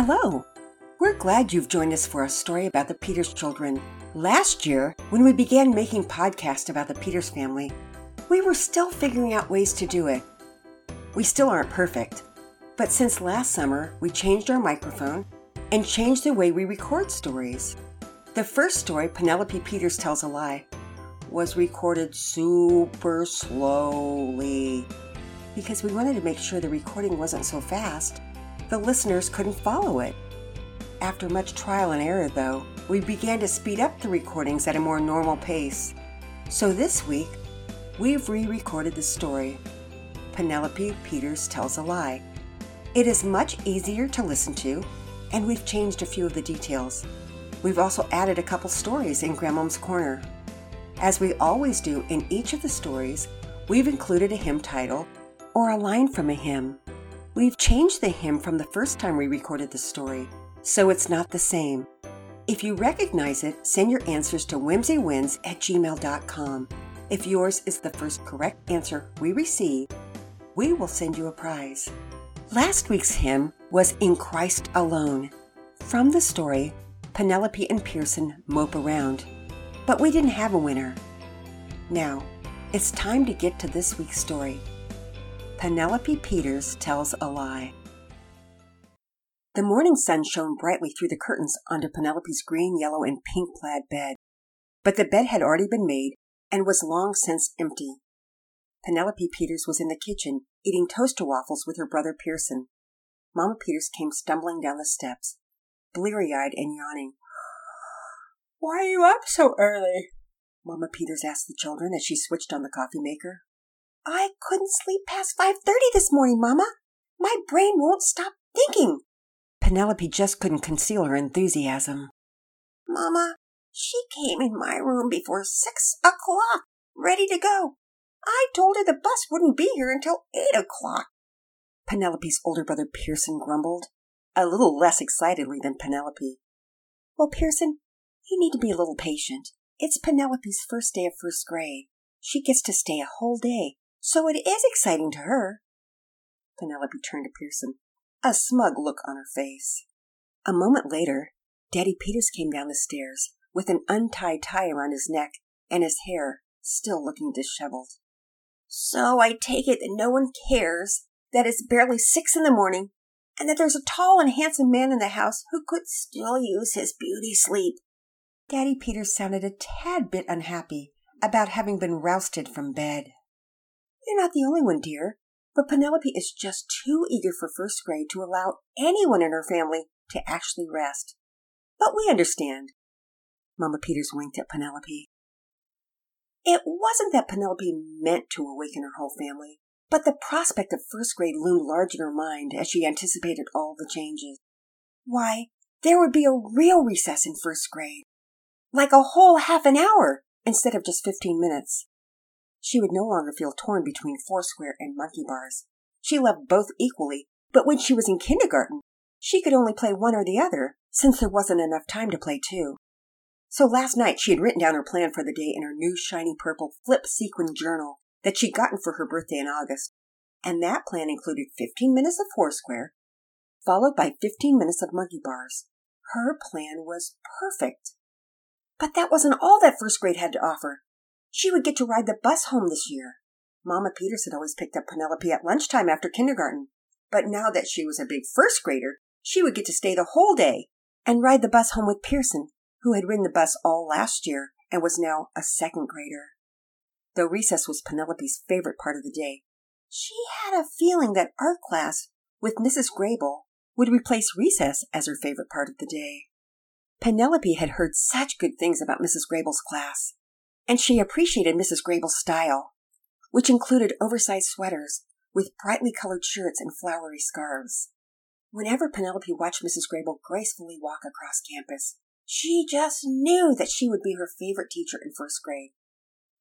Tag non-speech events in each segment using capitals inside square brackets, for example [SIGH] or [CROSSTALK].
Hello! We're glad you've joined us for a story about the Peters children. Last year, when we began making podcasts about the Peters family, we were still figuring out ways to do it. We still aren't perfect, but since last summer, we changed our microphone and changed the way we record stories. The first story, Penelope Peters Tells a Lie, was recorded super slowly because we wanted to make sure the recording wasn't so fast the listeners couldn't follow it. After much trial and error, though, we began to speed up the recordings at a more normal pace. So this week, we've re recorded the story Penelope Peters Tells a Lie. It is much easier to listen to, and we've changed a few of the details. We've also added a couple stories in Grandmom's Corner. As we always do in each of the stories, we've included a hymn title or a line from a hymn. We've changed the hymn from the first time we recorded the story, so it's not the same. If you recognize it, send your answers to whimsywins at gmail.com. If yours is the first correct answer we receive, we will send you a prize. Last week's hymn was In Christ Alone, from the story Penelope and Pearson Mope Around. But we didn't have a winner. Now, it's time to get to this week's story. Penelope Peters tells a lie. The morning sun shone brightly through the curtains onto Penelope's green, yellow, and pink plaid bed. But the bed had already been made and was long since empty. Penelope Peters was in the kitchen, eating toaster waffles with her brother Pearson. Mamma Peters came stumbling down the steps, bleary eyed and yawning. Why are you up so early? Mamma Peters asked the children as she switched on the coffee maker. I couldn't sleep past 5.30 this morning, Mama. My brain won't stop thinking. Penelope just couldn't conceal her enthusiasm. Mama, she came in my room before six o'clock, ready to go. I told her the bus wouldn't be here until eight o'clock. Penelope's older brother Pearson grumbled, a little less excitedly than Penelope. Well, Pearson, you need to be a little patient. It's Penelope's first day of first grade. She gets to stay a whole day so it is exciting to her. Penelope turned to Pearson, a smug look on her face. A moment later, Daddy Peters came down the stairs with an untied tie around his neck and his hair still looking disheveled. So I take it that no one cares that it's barely six in the morning and that there's a tall and handsome man in the house who could still use his beauty sleep. Daddy Peters sounded a tad bit unhappy about having been rousted from bed. You're not the only one, dear. But Penelope is just too eager for first grade to allow anyone in her family to actually rest. But we understand. Mamma Peters winked at Penelope. It wasn't that Penelope meant to awaken her whole family, but the prospect of first grade loomed large in her mind as she anticipated all the changes. Why, there would be a real recess in first grade. Like a whole half an hour instead of just fifteen minutes. She would no longer feel torn between Foursquare and Monkey Bars. She loved both equally, but when she was in kindergarten, she could only play one or the other, since there wasn't enough time to play two. So last night she had written down her plan for the day in her new shiny purple flip sequin journal that she'd gotten for her birthday in August. And that plan included 15 minutes of Foursquare, followed by 15 minutes of Monkey Bars. Her plan was perfect. But that wasn't all that first grade had to offer. She would get to ride the bus home this year. Mama Peters had always picked up Penelope at lunchtime after kindergarten, but now that she was a big first grader, she would get to stay the whole day and ride the bus home with Pearson, who had ridden the bus all last year and was now a second grader. Though recess was Penelope's favorite part of the day, she had a feeling that art class with Mrs. Grable would replace recess as her favorite part of the day. Penelope had heard such good things about Mrs. Grable's class and she appreciated Mrs. Grable's style, which included oversized sweaters with brightly colored shirts and flowery scarves. Whenever Penelope watched Mrs. Grable gracefully walk across campus, she just knew that she would be her favorite teacher in first grade.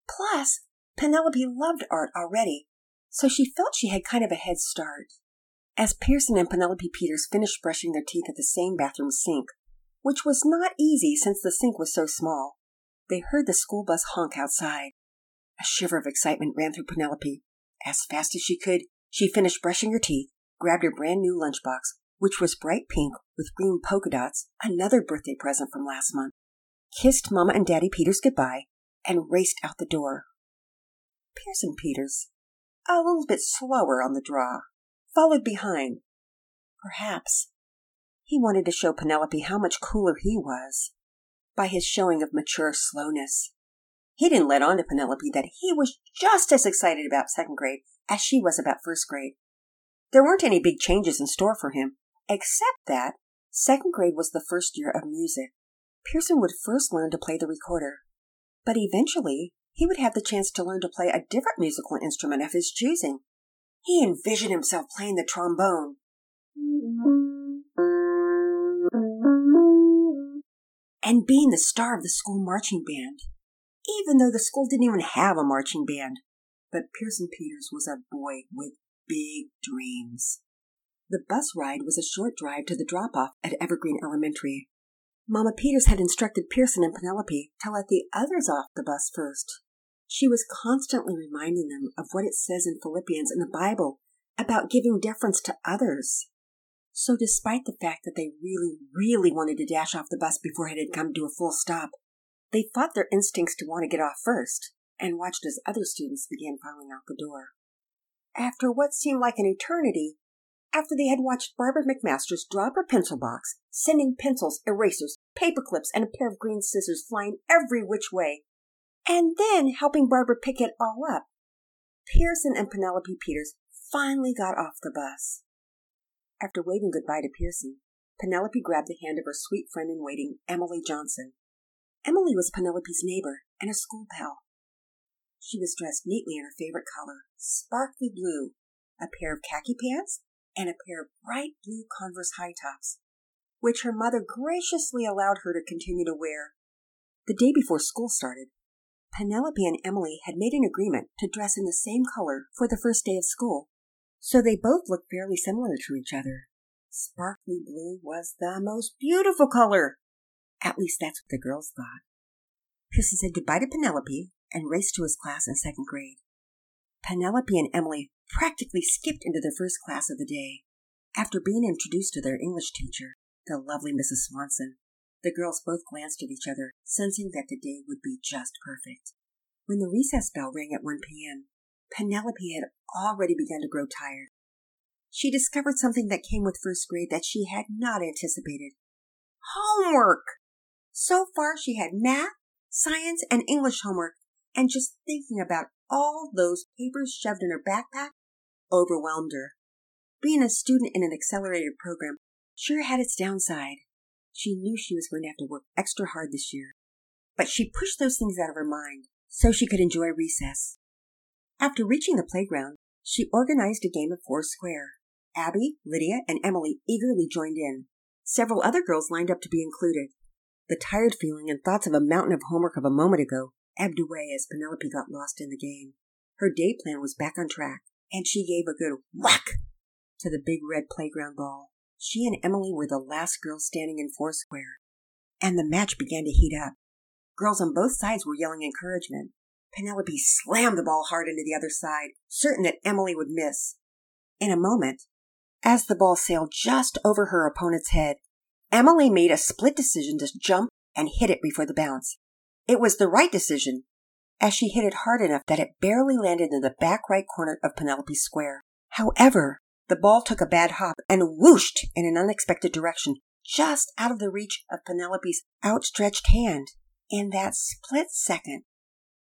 Plus, Penelope loved art already, so she felt she had kind of a head start. As Pearson and Penelope Peters finished brushing their teeth at the same bathroom sink, which was not easy since the sink was so small, they heard the school bus honk outside. A shiver of excitement ran through Penelope. As fast as she could, she finished brushing her teeth, grabbed her brand new lunchbox, which was bright pink with green polka dots, another birthday present from last month, kissed Mama and Daddy Peters goodbye, and raced out the door. Pearson Peters, a little bit slower on the draw, followed behind. Perhaps he wanted to show Penelope how much cooler he was by his showing of mature slowness. He didn't let on to Penelope that he was just as excited about second grade as she was about first grade. There weren't any big changes in store for him, except that second grade was the first year of music. Pearson would first learn to play the recorder, but eventually he would have the chance to learn to play a different musical instrument of his choosing. He envisioned himself playing the trombone. And being the star of the school marching band even though the school didn't even have a marching band. But Pearson Peters was a boy with big dreams. The bus ride was a short drive to the drop off at Evergreen Elementary. Mama Peters had instructed Pearson and Penelope to let the others off the bus first. She was constantly reminding them of what it says in Philippians in the Bible about giving deference to others. So, despite the fact that they really, really wanted to dash off the bus before it had come to a full stop, they fought their instincts to want to get off first and watched as other students began filing out the door. After what seemed like an eternity, after they had watched Barbara McMasters drop her pencil box, sending pencils, erasers, paper clips, and a pair of green scissors flying every which way, and then helping Barbara pick it all up, Pearson and Penelope Peters finally got off the bus. After waving goodbye to Pearson, Penelope grabbed the hand of her sweet friend in waiting, Emily Johnson, Emily was Penelope's neighbor and a school pal. She was dressed neatly in her favorite color, sparkly blue, a pair of khaki pants, and a pair of bright blue Converse high tops, which her mother graciously allowed her to continue to wear. The day before school started, Penelope and Emily had made an agreement to dress in the same color for the first day of school, so they both looked fairly similar to each other. Sparkly blue was the most beautiful color, at least that's what the girls thought. Pearson said goodbye to Penelope and raced to his class in second grade. Penelope and Emily practically skipped into their first class of the day. After being introduced to their English teacher, the lovely Mrs. Swanson, the girls both glanced at each other, sensing that the day would be just perfect. When the recess bell rang at 1 p.m., Penelope had already begun to grow tired. She discovered something that came with first grade that she had not anticipated. Homework! So far, she had math, science, and English homework, and just thinking about all those papers shoved in her backpack overwhelmed her. Being a student in an accelerated program sure had its downside. She knew she was going to have to work extra hard this year, but she pushed those things out of her mind so she could enjoy recess. After reaching the playground, she organized a game of four square. Abby, Lydia, and Emily eagerly joined in. Several other girls lined up to be included. The tired feeling and thoughts of a mountain of homework of a moment ago ebbed away as Penelope got lost in the game. Her day plan was back on track, and she gave a good whack to the big red playground ball. She and Emily were the last girls standing in foursquare, and the match began to heat up. Girls on both sides were yelling encouragement. Penelope slammed the ball hard into the other side, certain that Emily would miss. In a moment, as the ball sailed just over her opponent's head, Emily made a split decision to jump and hit it before the bounce. It was the right decision, as she hit it hard enough that it barely landed in the back right corner of Penelope's square. However, the ball took a bad hop and whooshed in an unexpected direction, just out of the reach of Penelope's outstretched hand. In that split second,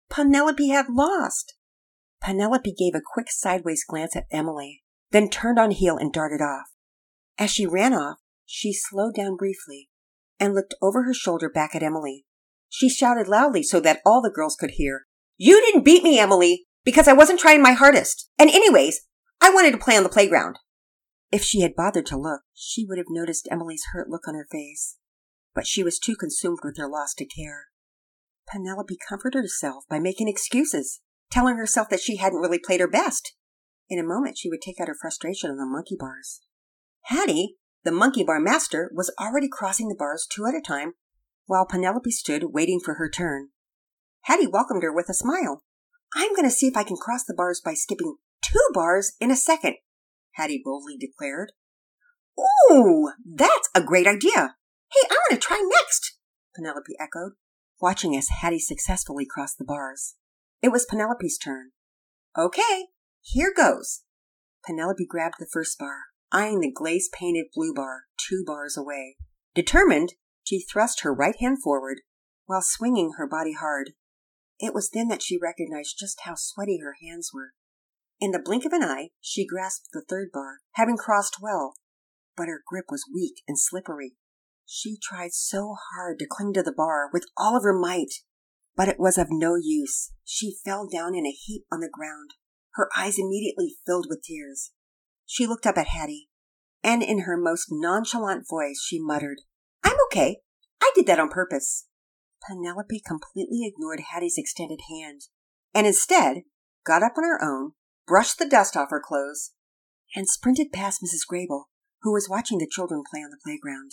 Penelope had lost. Penelope gave a quick sideways glance at Emily, then turned on heel and darted off. As she ran off, she slowed down briefly and looked over her shoulder back at Emily. She shouted loudly so that all the girls could hear. You didn't beat me, Emily, because I wasn't trying my hardest. And anyways, I wanted to play on the playground. If she had bothered to look, she would have noticed Emily's hurt look on her face. But she was too consumed with her loss to care. Penelope comforted herself by making excuses, telling herself that she hadn't really played her best. In a moment, she would take out her frustration on the monkey bars. Hattie, the monkey bar master was already crossing the bars two at a time, while Penelope stood waiting for her turn. Hattie welcomed her with a smile. I'm going to see if I can cross the bars by skipping two bars in a second, Hattie boldly declared. Ooh, that's a great idea. Hey, I want to try next, Penelope echoed, watching as Hattie successfully crossed the bars. It was Penelope's turn. Okay, here goes. Penelope grabbed the first bar, eyeing the glaze painted blue bar two bars away. Determined, she thrust her right hand forward while swinging her body hard. It was then that she recognized just how sweaty her hands were. In the blink of an eye, she grasped the third bar, having crossed well, but her grip was weak and slippery. She tried so hard to cling to the bar with all of her might, but it was of no use. She fell down in a heap on the ground, her eyes immediately filled with tears. She looked up at Hattie, and in her most nonchalant voice she muttered, I'm okay. I did that on purpose. Penelope completely ignored Hattie's extended hand, and instead got up on her own, brushed the dust off her clothes, and sprinted past Mrs. Grable, who was watching the children play on the playground.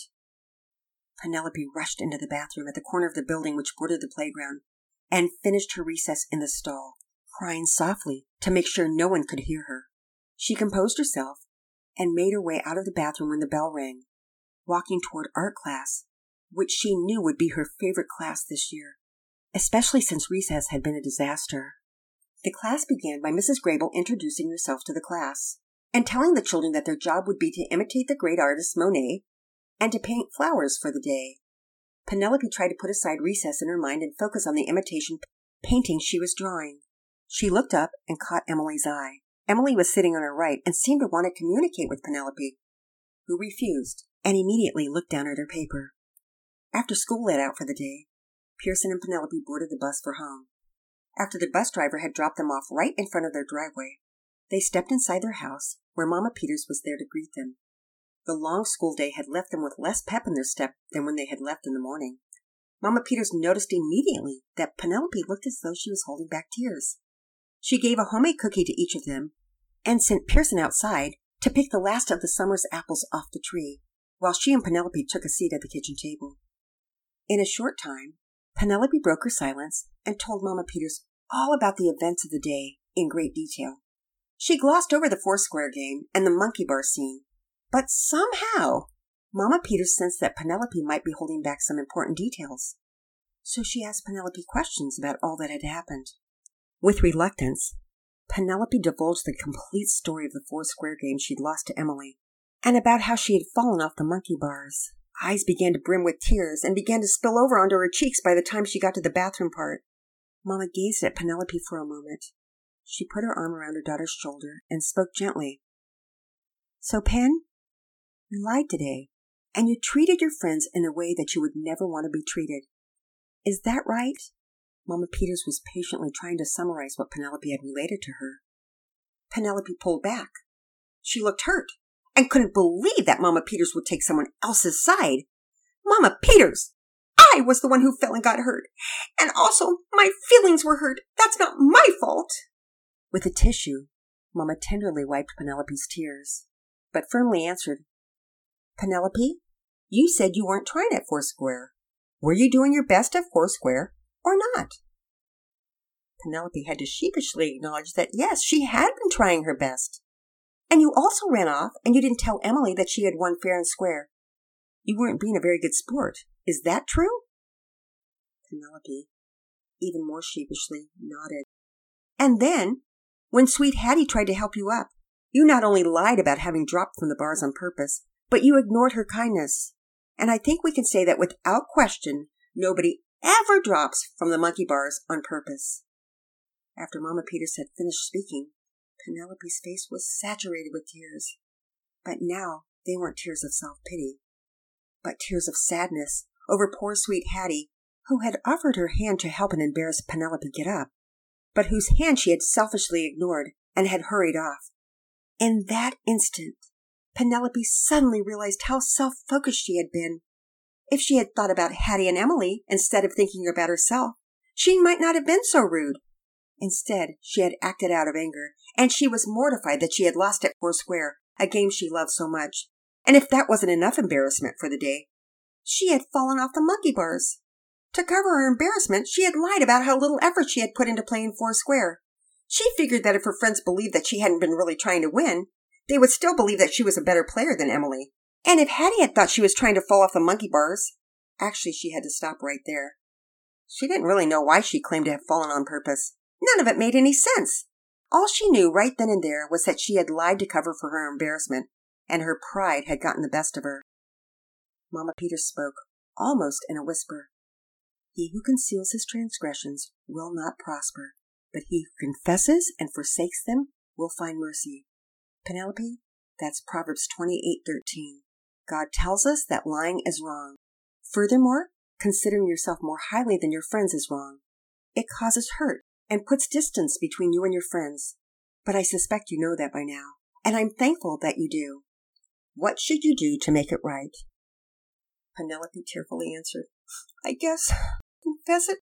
Penelope rushed into the bathroom at the corner of the building which bordered the playground and finished her recess in the stall, crying softly to make sure no one could hear her. She composed herself and made her way out of the bathroom when the bell rang, walking toward art class, which she knew would be her favorite class this year, especially since recess had been a disaster. The class began by Mrs. Grable introducing herself to the class and telling the children that their job would be to imitate the great artist Monet and to paint flowers for the day. Penelope tried to put aside recess in her mind and focus on the imitation painting she was drawing. She looked up and caught Emily's eye. Emily was sitting on her right and seemed to want to communicate with Penelope, who refused and immediately looked down at her paper. After school let out for the day, Pearson and Penelope boarded the bus for home. After the bus driver had dropped them off right in front of their driveway, they stepped inside their house, where Mama Peters was there to greet them. The long school day had left them with less pep in their step than when they had left in the morning. Mama Peters noticed immediately that Penelope looked as though she was holding back tears. She gave a homemade cookie to each of them and sent Pearson outside to pick the last of the summer's apples off the tree, while she and Penelope took a seat at the kitchen table. In a short time, Penelope broke her silence and told Mama Peters all about the events of the day in great detail. She glossed over the foursquare game and the monkey bar scene, but somehow Mama Peters sensed that Penelope might be holding back some important details. So she asked Penelope questions about all that had happened. With reluctance, Penelope divulged the complete story of the four square game she'd lost to Emily, and about how she had fallen off the monkey bars. Eyes began to brim with tears and began to spill over onto her cheeks by the time she got to the bathroom part. Mama gazed at Penelope for a moment. She put her arm around her daughter's shoulder and spoke gently. So, Pen, you lied today, and you treated your friends in a way that you would never want to be treated. Is that right? Mama Peters was patiently trying to summarize what Penelope had related to her. Penelope pulled back. She looked hurt and couldn't believe that Mama Peters would take someone else's side. Mama Peters! I was the one who fell and got hurt. And also, my feelings were hurt. That's not my fault. With a tissue, Mama tenderly wiped Penelope's tears, but firmly answered, Penelope, you said you weren't trying at Foursquare. Were you doing your best at Foursquare or not? Penelope had to sheepishly acknowledge that yes, she had been trying her best. And you also ran off and you didn't tell Emily that she had won fair and square. You weren't being a very good sport. Is that true? Penelope, even more sheepishly, nodded. And then, when sweet Hattie tried to help you up, you not only lied about having dropped from the bars on purpose, but you ignored her kindness. And I think we can say that without question, nobody ever drops from the monkey bars on purpose. After Mama Peters had finished speaking, Penelope's face was saturated with tears. But now they weren't tears of self pity, but tears of sadness over poor sweet Hattie, who had offered her hand to help an embarrassed Penelope get up, but whose hand she had selfishly ignored and had hurried off. In that instant, Penelope suddenly realized how self focused she had been. If she had thought about Hattie and Emily instead of thinking about herself, she might not have been so rude. Instead, she had acted out of anger, and she was mortified that she had lost at Foursquare, a game she loved so much. And if that wasn't enough embarrassment for the day, she had fallen off the monkey bars. To cover her embarrassment, she had lied about how little effort she had put into playing Foursquare. She figured that if her friends believed that she hadn't been really trying to win, they would still believe that she was a better player than Emily, And if Hattie had thought she was trying to fall off the monkey bars, actually, she had to stop right there. She didn't really know why she claimed to have fallen on purpose. None of it made any sense. All she knew right then and there was that she had lied to cover for her embarrassment, and her pride had gotten the best of her. Mama Peters spoke, almost in a whisper. He who conceals his transgressions will not prosper, but he who confesses and forsakes them will find mercy. Penelope, that's Proverbs 28:13. God tells us that lying is wrong. Furthermore, considering yourself more highly than your friends is wrong. It causes hurt and puts distance between you and your friends. But I suspect you know that by now, and I'm thankful that you do. What should you do to make it right? Penelope tearfully answered, I guess confess it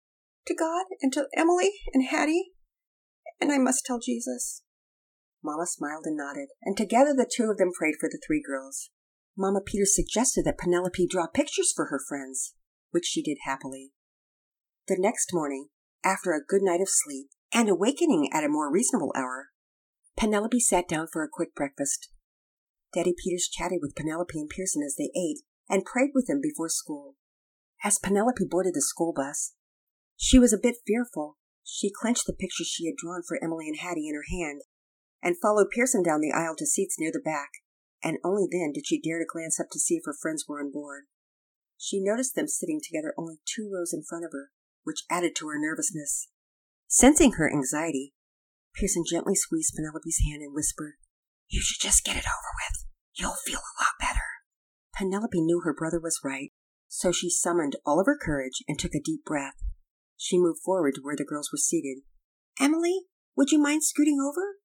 to God and to Emily and Hattie, and I must tell Jesus. Mamma smiled and nodded, and together the two of them prayed for the three girls. Mamma Peters suggested that Penelope draw pictures for her friends, which she did happily. The next morning, after a good night of sleep and awakening at a more reasonable hour, Penelope sat down for a quick breakfast. Daddy Peters chatted with Penelope and Pearson as they ate and prayed with them before school. As Penelope boarded the school bus, she was a bit fearful. She clenched the picture she had drawn for Emily and Hattie in her hand and followed Pearson down the aisle to seats near the back, and only then did she dare to glance up to see if her friends were on board. She noticed them sitting together only two rows in front of her, which added to her nervousness. Sensing her anxiety, Pearson gently squeezed Penelope's hand and whispered, You should just get it over with. You'll feel a lot better. Penelope knew her brother was right, so she summoned all of her courage and took a deep breath. She moved forward to where the girls were seated. Emily, would you mind scooting over?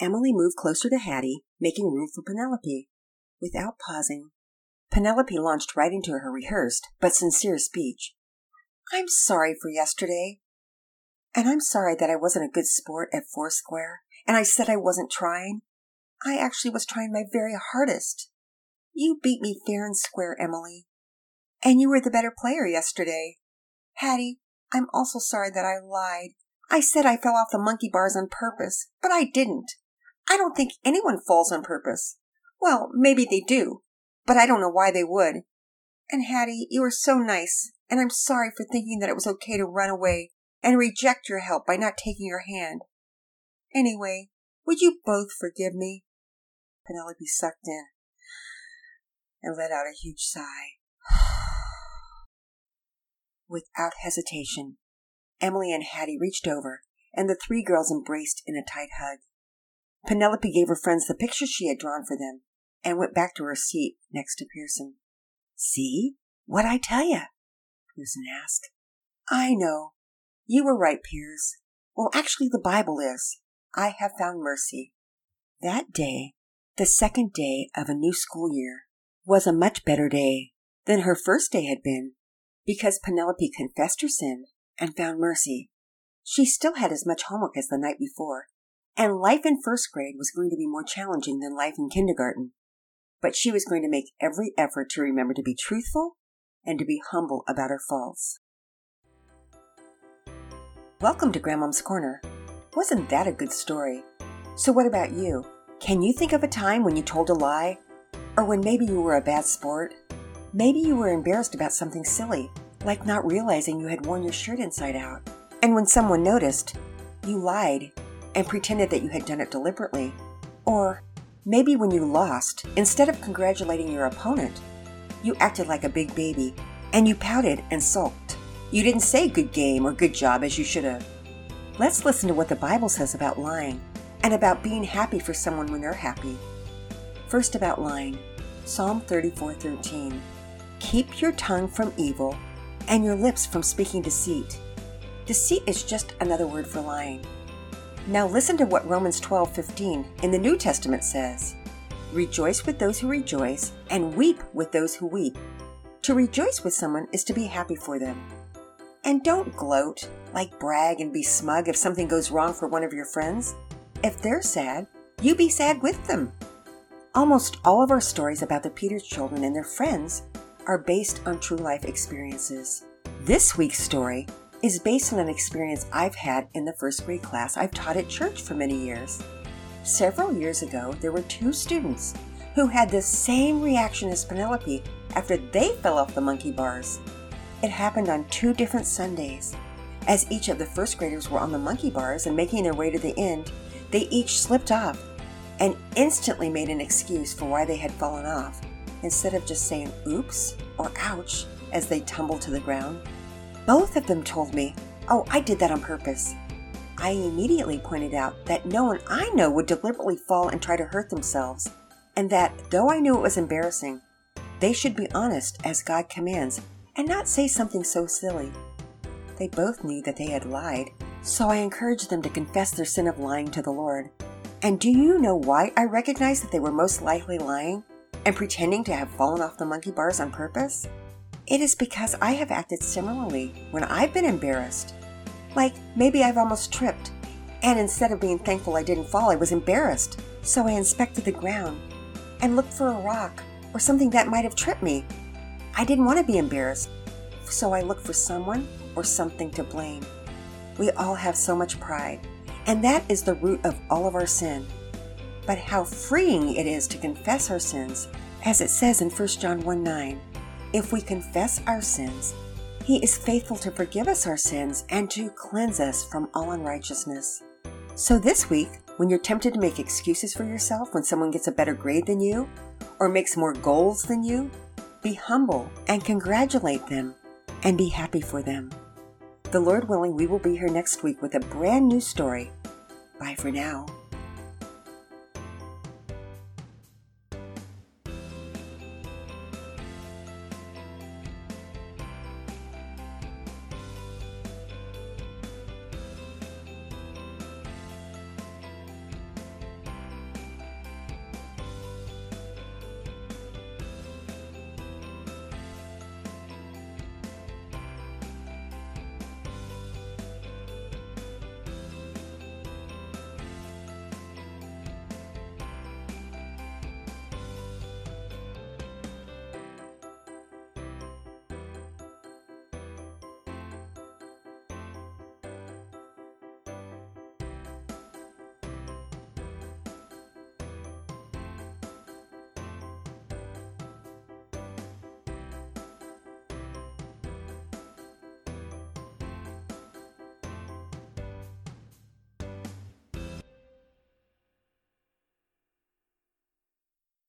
Emily moved closer to Hattie, making room for Penelope. Without pausing, Penelope launched right into her rehearsed but sincere speech. I'm sorry for yesterday. And I'm sorry that I wasn't a good sport at Foursquare, and I said I wasn't trying. I actually was trying my very hardest. You beat me fair and square, Emily. And you were the better player yesterday. Hattie, I'm also sorry that I lied. I said I fell off the monkey bars on purpose, but I didn't. I don't think anyone falls on purpose. Well, maybe they do, but I don't know why they would. And Hattie, you are so nice, and I'm sorry for thinking that it was okay to run away and reject your help by not taking your hand. Anyway, would you both forgive me? Penelope sucked in and let out a huge sigh. [SIGHS] Without hesitation, Emily and Hattie reached over, and the three girls embraced in a tight hug. Penelope gave her friends the picture she had drawn for them and went back to her seat next to Pearson. See? What I tell you? Pearson asked. I know. You were right, Piers. Well, actually, the Bible is. I have found mercy. That day, the second day of a new school year, was a much better day than her first day had been, because Penelope confessed her sin and found mercy. She still had as much homework as the night before, and life in first grade was going to be more challenging than life in kindergarten. But she was going to make every effort to remember to be truthful and to be humble about her faults. Welcome to Grandmom's Corner. Wasn't that a good story? So, what about you? Can you think of a time when you told a lie? Or when maybe you were a bad sport? Maybe you were embarrassed about something silly, like not realizing you had worn your shirt inside out. And when someone noticed, you lied and pretended that you had done it deliberately. Or maybe when you lost, instead of congratulating your opponent, you acted like a big baby and you pouted and sulked. You didn't say good game or good job as you should have. Let's listen to what the Bible says about lying and about being happy for someone when they're happy. First, about lying Psalm 34:13. Keep your tongue from evil and your lips from speaking deceit. Deceit is just another word for lying. Now listen to what Romans 12:15 in the New Testament says. Rejoice with those who rejoice and weep with those who weep. To rejoice with someone is to be happy for them. And don't gloat, like brag and be smug if something goes wrong for one of your friends. If they're sad, you be sad with them. Almost all of our stories about the Peters children and their friends are based on true life experiences. This week's story is based on an experience I've had in the first grade class I've taught at church for many years. Several years ago, there were two students who had the same reaction as Penelope after they fell off the monkey bars. It happened on two different Sundays. As each of the first graders were on the monkey bars and making their way to the end, they each slipped off and instantly made an excuse for why they had fallen off, instead of just saying oops or ouch as they tumbled to the ground. Both of them told me, Oh, I did that on purpose. I immediately pointed out that no one I know would deliberately fall and try to hurt themselves and that, though I knew it was embarrassing, they should be honest as God commands and not say something so silly. They both knew that they had lied, so I encouraged them to confess their sin of lying to the Lord. And do you know why I recognized that they were most likely lying and pretending to have fallen off the monkey bars on purpose? It is because I have acted similarly when I've been embarrassed. Like maybe I've almost tripped, and instead of being thankful I didn't fall, I was embarrassed. So I inspected the ground and looked for a rock or something that might have tripped me. I didn't want to be embarrassed, so I looked for someone or something to blame. We all have so much pride, and that is the root of all of our sin. But how freeing it is to confess our sins, as it says in 1 John 1 9. If we confess our sins, he is faithful to forgive us our sins and to cleanse us from all unrighteousness. So this week, when you're tempted to make excuses for yourself when someone gets a better grade than you or makes more goals than you, be humble and congratulate them and be happy for them. The Lord willing, we will be here next week with a brand new story. Bye for now.